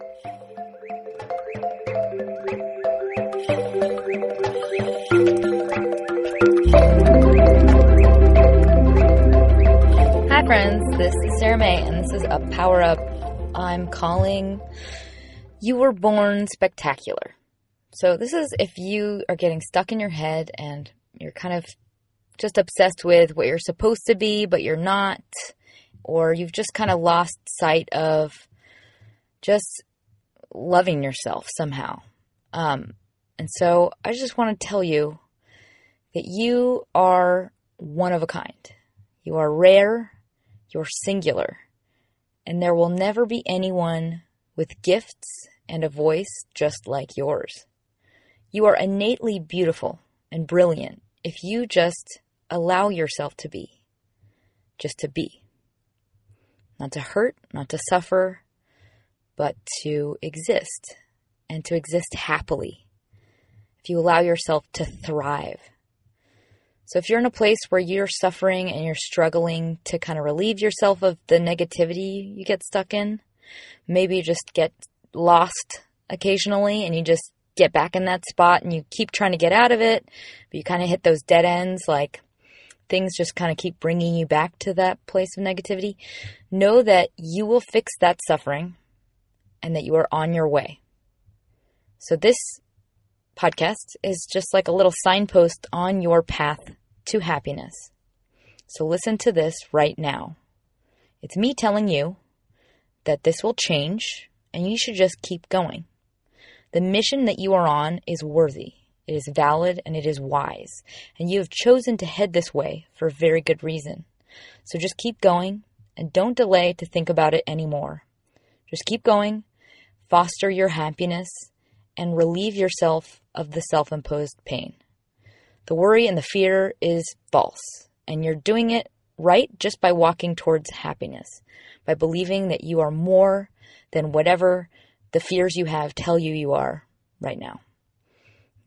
Hi, friends. This is Sarah May, and this is a power up I'm calling You Were Born Spectacular. So, this is if you are getting stuck in your head and you're kind of just obsessed with what you're supposed to be, but you're not, or you've just kind of lost sight of just loving yourself somehow. Um, and so, I just want to tell you that you are one of a kind. You are rare, you're singular, and there will never be anyone with gifts and a voice just like yours. You are innately beautiful and brilliant if you just allow yourself to be. Just to be. Not to hurt, not to suffer, but to exist and to exist happily. If you allow yourself to thrive. So if you're in a place where you're suffering and you're struggling to kind of relieve yourself of the negativity you get stuck in, maybe you just get lost occasionally and you just get back in that spot and you keep trying to get out of it, but you kind of hit those dead ends like things just kind of keep bringing you back to that place of negativity. Know that you will fix that suffering and that you are on your way. So this podcast is just like a little signpost on your path to happiness. So listen to this right now. It's me telling you that this will change and you should just keep going. The mission that you are on is worthy, it is valid, and it is wise. And you have chosen to head this way for a very good reason. So just keep going and don't delay to think about it anymore. Just keep going, foster your happiness, and relieve yourself of the self imposed pain. The worry and the fear is false, and you're doing it right just by walking towards happiness, by believing that you are more than whatever the fears you have tell you you are right now.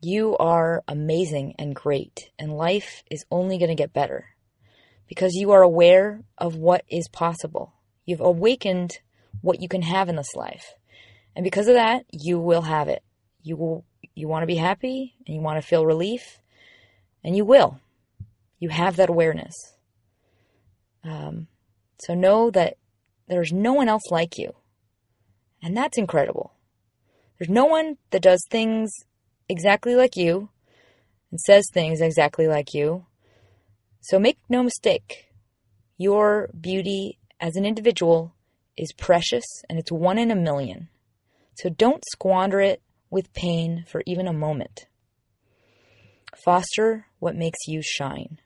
You are amazing and great, and life is only going to get better because you are aware of what is possible. You've awakened what you can have in this life. And because of that, you will have it. You will you want to be happy and you want to feel relief and you will. You have that awareness. Um, so know that there's no one else like you. And that's incredible. There's no one that does things exactly like you and says things exactly like you. So make no mistake, your beauty as an individual is precious and it's one in a million. So don't squander it with pain for even a moment. Foster what makes you shine.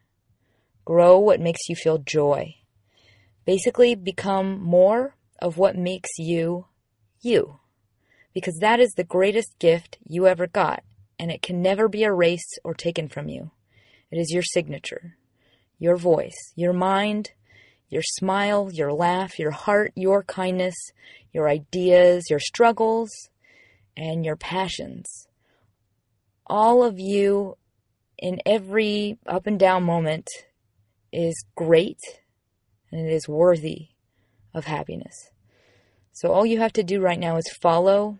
Grow what makes you feel joy. Basically, become more of what makes you you. Because that is the greatest gift you ever got, and it can never be erased or taken from you. It is your signature, your voice, your mind, your smile, your laugh, your heart, your kindness, your ideas, your struggles, and your passions. All of you in every up and down moment is great and it is worthy of happiness. So all you have to do right now is follow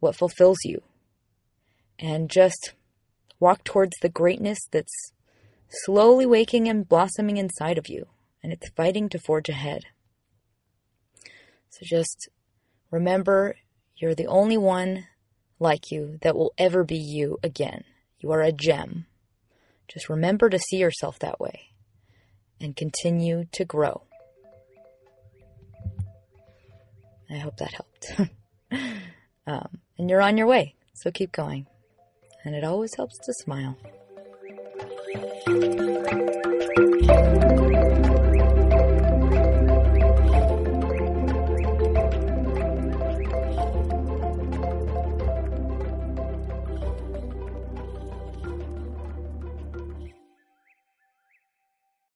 what fulfills you and just walk towards the greatness that's slowly waking and blossoming inside of you and it's fighting to forge ahead. So just remember you're the only one like you that will ever be you again. You are a gem. Just remember to see yourself that way and continue to grow. I hope that helped. um, and you're on your way, so keep going. And it always helps to smile.